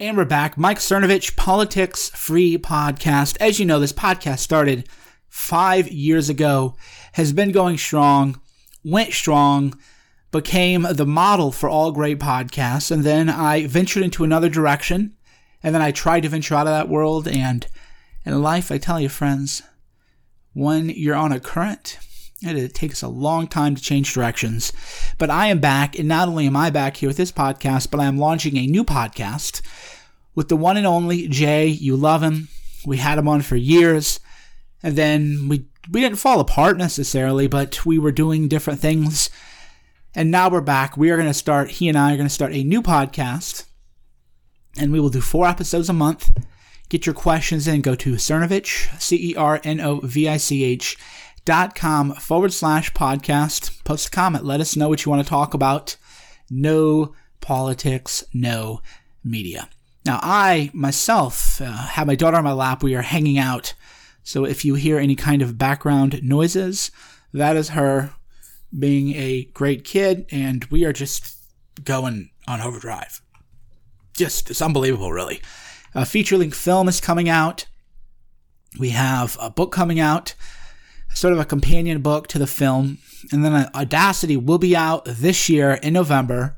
And we're back. Mike Cernovich, Politics Free Podcast. As you know, this podcast started five years ago, has been going strong, went strong, became the model for all great podcasts. And then I ventured into another direction. And then I tried to venture out of that world. And in life, I tell you, friends, when you're on a current, it takes a long time to change directions. But I am back, and not only am I back here with this podcast, but I am launching a new podcast with the one and only Jay. You love him. We had him on for years. And then we we didn't fall apart necessarily, but we were doing different things. And now we're back. We are going to start, he and I are going to start a new podcast. And we will do four episodes a month. Get your questions in. Go to Cernovich, C E R N O V I C H dot com forward slash podcast. Post a comment. Let us know what you want to talk about. No politics, no media. Now, I myself uh, have my daughter on my lap. We are hanging out. So if you hear any kind of background noises, that is her being a great kid, and we are just going on overdrive. Just, it's unbelievable, really. A feature length film is coming out. We have a book coming out, sort of a companion book to the film. And then uh, Audacity will be out this year in November.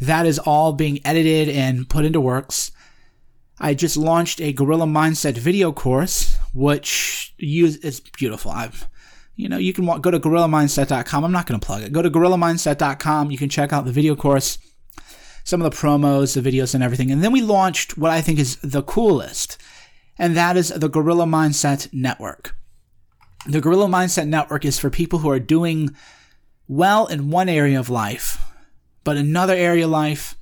That is all being edited and put into works. I just launched a Gorilla Mindset video course, which use is beautiful. I've, you know, you can go to gorillamindset.com. I'm not going to plug it. Go to gorillamindset.com. You can check out the video course, some of the promos, the videos, and everything. And then we launched what I think is the coolest, and that is the Gorilla Mindset Network. The Gorilla Mindset Network is for people who are doing well in one area of life, but another area of life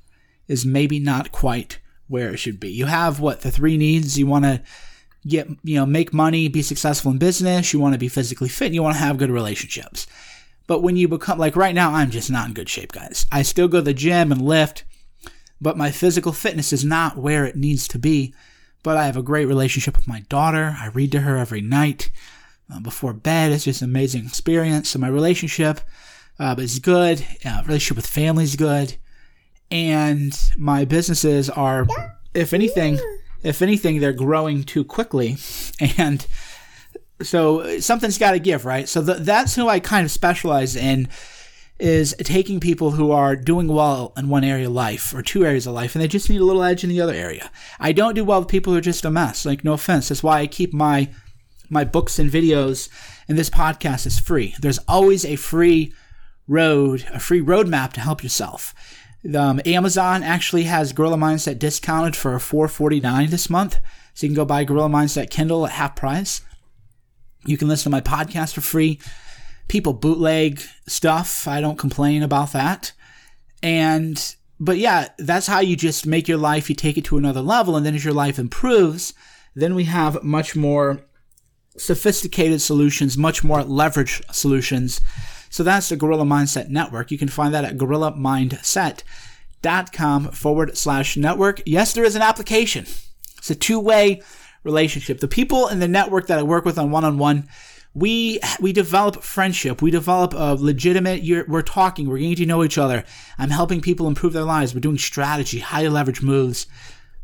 is maybe not quite where it should be. You have what the three needs. You want to get, you know, make money, be successful in business. You want to be physically fit. And you want to have good relationships. But when you become like right now, I'm just not in good shape, guys. I still go to the gym and lift, but my physical fitness is not where it needs to be. But I have a great relationship with my daughter. I read to her every night uh, before bed. It's just an amazing experience. So my relationship uh, is good. Uh, relationship with family is good and my businesses are, if anything, if anything, they're growing too quickly, and so something's got to give, right? So the, that's who I kind of specialize in is taking people who are doing well in one area of life or two areas of life and they just need a little edge in the other area. I don't do well with people who are just a mess. Like no offense. That's why I keep my my books and videos and this podcast is free. There's always a free road, a free roadmap to help yourself. Um, Amazon actually has Gorilla Mindset discounted for 4.49 this month, so you can go buy Gorilla Mindset Kindle at half price. You can listen to my podcast for free. People bootleg stuff. I don't complain about that. And but yeah, that's how you just make your life. You take it to another level, and then as your life improves, then we have much more sophisticated solutions, much more leverage solutions so that's the Gorilla Mindset Network. You can find that at gorillamindset.com forward slash network. Yes, there is an application. It's a two way relationship. The people in the network that I work with on one on one, we we develop friendship. We develop a legitimate. we're talking. We're getting to know each other. I'm helping people improve their lives. We're doing strategy, high leverage moves.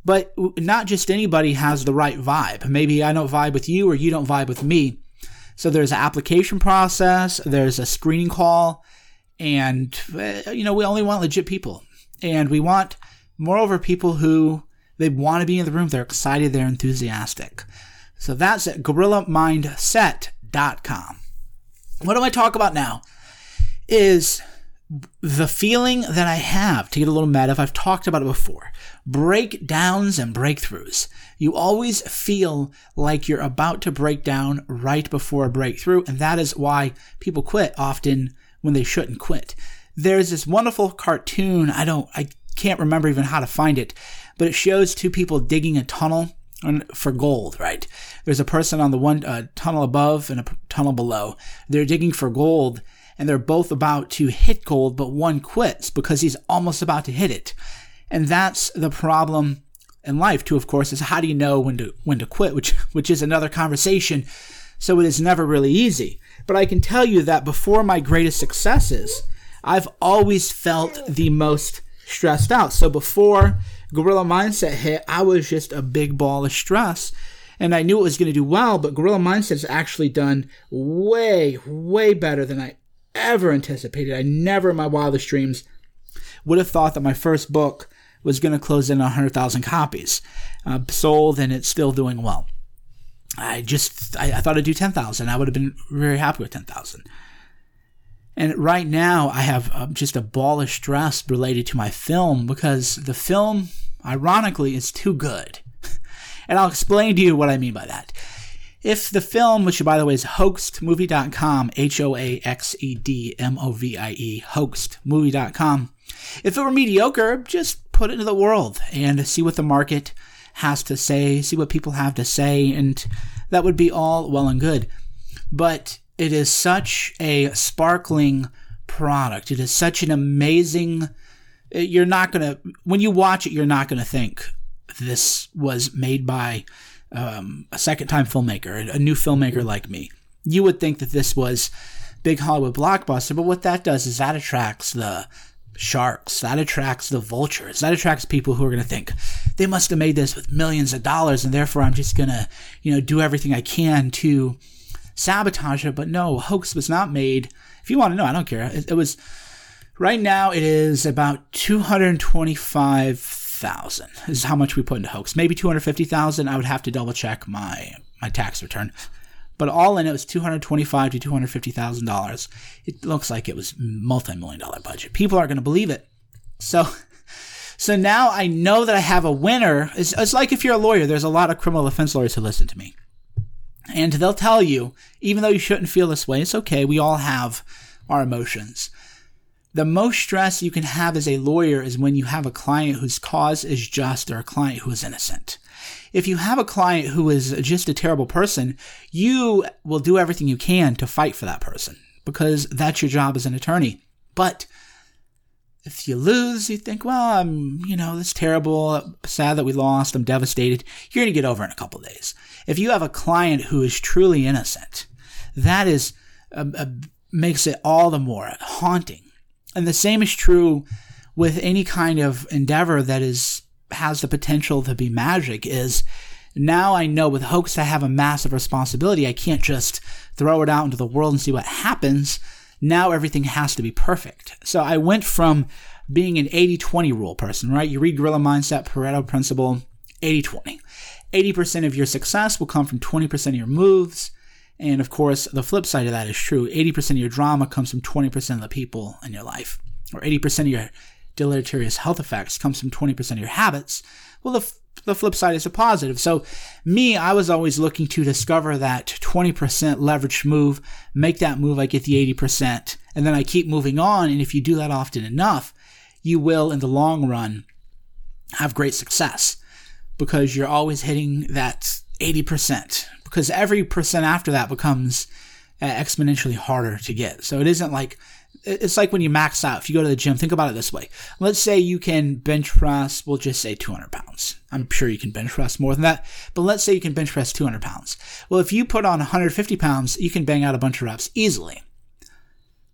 But not just anybody has the right vibe. Maybe I don't vibe with you, or you don't vibe with me. So there's an application process, there's a screening call, and uh, you know we only want legit people, and we want moreover people who they want to be in the room, they're excited, they're enthusiastic. So that's at gorillamindset.com. What do I talk about now? Is the feeling that I have to get a little meta, if I've talked about it before, breakdowns and breakthroughs. You always feel like you're about to break down right before a breakthrough, and that is why people quit often when they shouldn't quit. There's this wonderful cartoon, I don't, I can't remember even how to find it, but it shows two people digging a tunnel for gold, right? There's a person on the one uh, tunnel above and a tunnel below. They're digging for gold and they're both about to hit gold, but one quits because he's almost about to hit it. And that's the problem in life too, of course, is how do you know when to when to quit, which which is another conversation. So it is never really easy. But I can tell you that before my greatest successes, I've always felt the most stressed out. So before Gorilla Mindset hit, I was just a big ball of stress. And I knew it was going to do well, but Gorilla Mindset has actually done way, way better than I ever anticipated. I never in my wildest dreams would have thought that my first book was going to close in 100,000 copies uh, sold and it's still doing well. I just, I, I thought I'd do 10,000. I would have been very happy with 10,000. And right now, I have uh, just a ball of stress related to my film because the film, ironically, is too good. and I'll explain to you what I mean by that. If the film, which by the way is hoaxedmovie.com, H O A X E D M O V I E, hoaxedmovie.com, if it were mediocre, just put it into the world and see what the market has to say, see what people have to say, and that would be all well and good. But it is such a sparkling product. It is such an amazing. You're not gonna when you watch it, you're not gonna think this was made by um, a second time filmmaker, a new filmmaker like me. You would think that this was big Hollywood blockbuster, but what that does is that attracts the sharks. That attracts the vultures. That attracts people who are going to think they must have made this with millions of dollars, and therefore I'm just going to, you know, do everything I can to sabotage it. But no, hoax was not made. If you want to know, I don't care. It, it was right now. It is about two hundred twenty-five thousand. Is how much we put into hoax. Maybe two hundred fifty thousand. I would have to double check my my tax return. But all in, it was two hundred twenty-five to two hundred fifty thousand dollars. It looks like it was multi-million dollar budget. People aren't going to believe it. So, so now I know that I have a winner. It's, it's like if you're a lawyer. There's a lot of criminal defense lawyers who listen to me, and they'll tell you, even though you shouldn't feel this way, it's okay. We all have our emotions. The most stress you can have as a lawyer is when you have a client whose cause is just or a client who is innocent if you have a client who is just a terrible person, you will do everything you can to fight for that person because that's your job as an attorney. But if you lose, you think, well, I'm, you know, this terrible, sad that we lost, I'm devastated. You're going to get over in a couple days. If you have a client who is truly innocent, that is, uh, uh, makes it all the more haunting. And the same is true with any kind of endeavor that is has the potential to be magic is now I know with hoax I have a massive responsibility. I can't just throw it out into the world and see what happens. Now everything has to be perfect. So I went from being an 80 20 rule person, right? You read Gorilla Mindset, Pareto Principle, 80 20. 80% of your success will come from 20% of your moves. And of course, the flip side of that is true. 80% of your drama comes from 20% of the people in your life, or 80% of your deleterious health effects comes from 20% of your habits, well, the, the flip side is a positive. So, me, I was always looking to discover that 20% leveraged move, make that move, I get the 80%, and then I keep moving on. And if you do that often enough, you will, in the long run, have great success because you're always hitting that 80%. Because every percent after that becomes uh, exponentially harder to get. So it isn't like it's like when you max out. If you go to the gym, think about it this way. Let's say you can bench press, we'll just say 200 pounds. I'm sure you can bench press more than that, but let's say you can bench press 200 pounds. Well, if you put on 150 pounds, you can bang out a bunch of reps easily.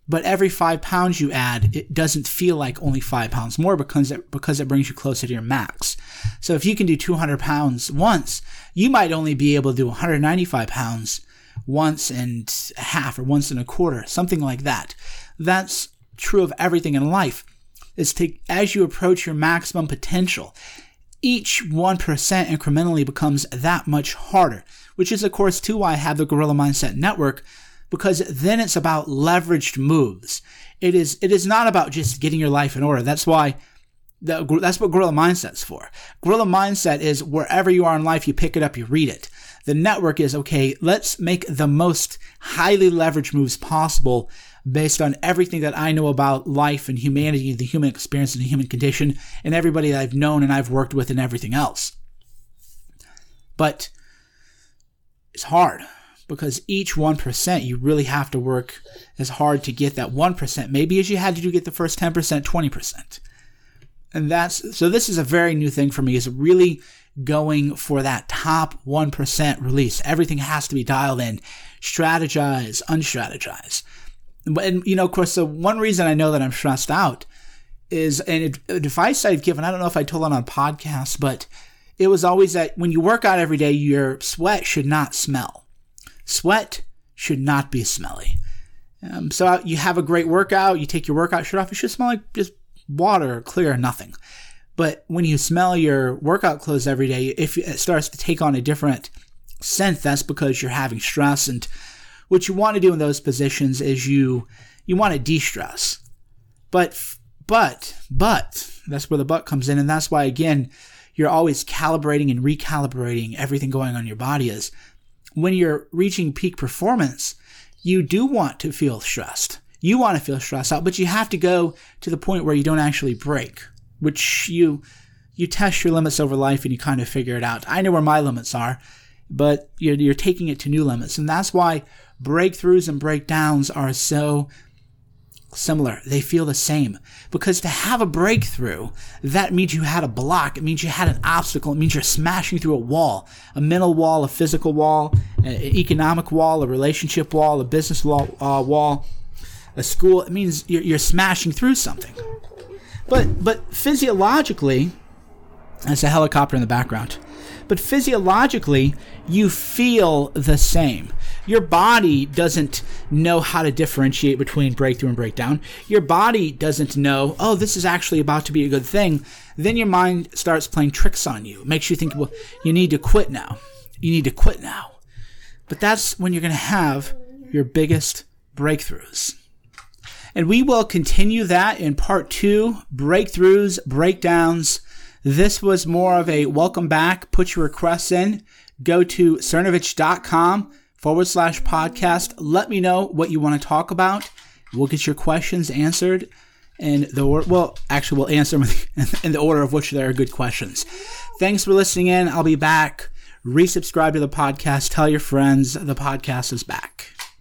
But every five pounds you add, it doesn't feel like only five pounds more because it, because it brings you closer to your max. So if you can do 200 pounds once, you might only be able to do 195 pounds once and a half or once and a quarter, something like that. That's true of everything in life. Is to as you approach your maximum potential, each 1% incrementally becomes that much harder, which is of course too why I have the Gorilla Mindset Network because then it's about leveraged moves. It is it is not about just getting your life in order. That's why that's what Gorilla Mindset's for. Gorilla Mindset is wherever you are in life, you pick it up, you read it. The network is okay, let's make the most highly leveraged moves possible based on everything that I know about life and humanity, the human experience and the human condition, and everybody that I've known and I've worked with and everything else. But it's hard because each 1% you really have to work as hard to get that 1%, maybe as you had to do get the first 10%, 20%. And that's so this is a very new thing for me is really going for that top 1% release. Everything has to be dialed in. Strategize, unstrategize. And, you know, of course, the one reason I know that I'm stressed out is an advice I've given. I don't know if I told it on a podcast, but it was always that when you work out every day, your sweat should not smell. Sweat should not be smelly. Um, so you have a great workout, you take your workout shirt off, it should smell like just water, clear, nothing. But when you smell your workout clothes every day, if it starts to take on a different scent, that's because you're having stress. And what you want to do in those positions is you you want to de-stress. But but but that's where the but comes in, and that's why again you're always calibrating and recalibrating everything going on your body. Is when you're reaching peak performance, you do want to feel stressed. You want to feel stressed out, but you have to go to the point where you don't actually break, which you you test your limits over life and you kind of figure it out. I know where my limits are, but you're, you're taking it to new limits, and that's why breakthroughs and breakdowns are so similar. They feel the same. Because to have a breakthrough, that means you had a block. It means you had an obstacle. It means you're smashing through a wall a mental wall, a physical wall, an economic wall, a relationship wall, a business wall, uh, wall a school. It means you're, you're smashing through something. But, but physiologically, there's a helicopter in the background. But physiologically, you feel the same. Your body doesn't know how to differentiate between breakthrough and breakdown. Your body doesn't know, oh, this is actually about to be a good thing. Then your mind starts playing tricks on you. It makes you think, well, you need to quit now. You need to quit now. But that's when you're going to have your biggest breakthroughs. And we will continue that in part two breakthroughs, breakdowns. This was more of a welcome back. Put your requests in. Go to cernovich.com forward slash podcast. Let me know what you want to talk about. We'll get your questions answered. And the well, actually, we'll answer them in the order of which they are good questions. Thanks for listening in. I'll be back. Resubscribe to the podcast. Tell your friends the podcast is back.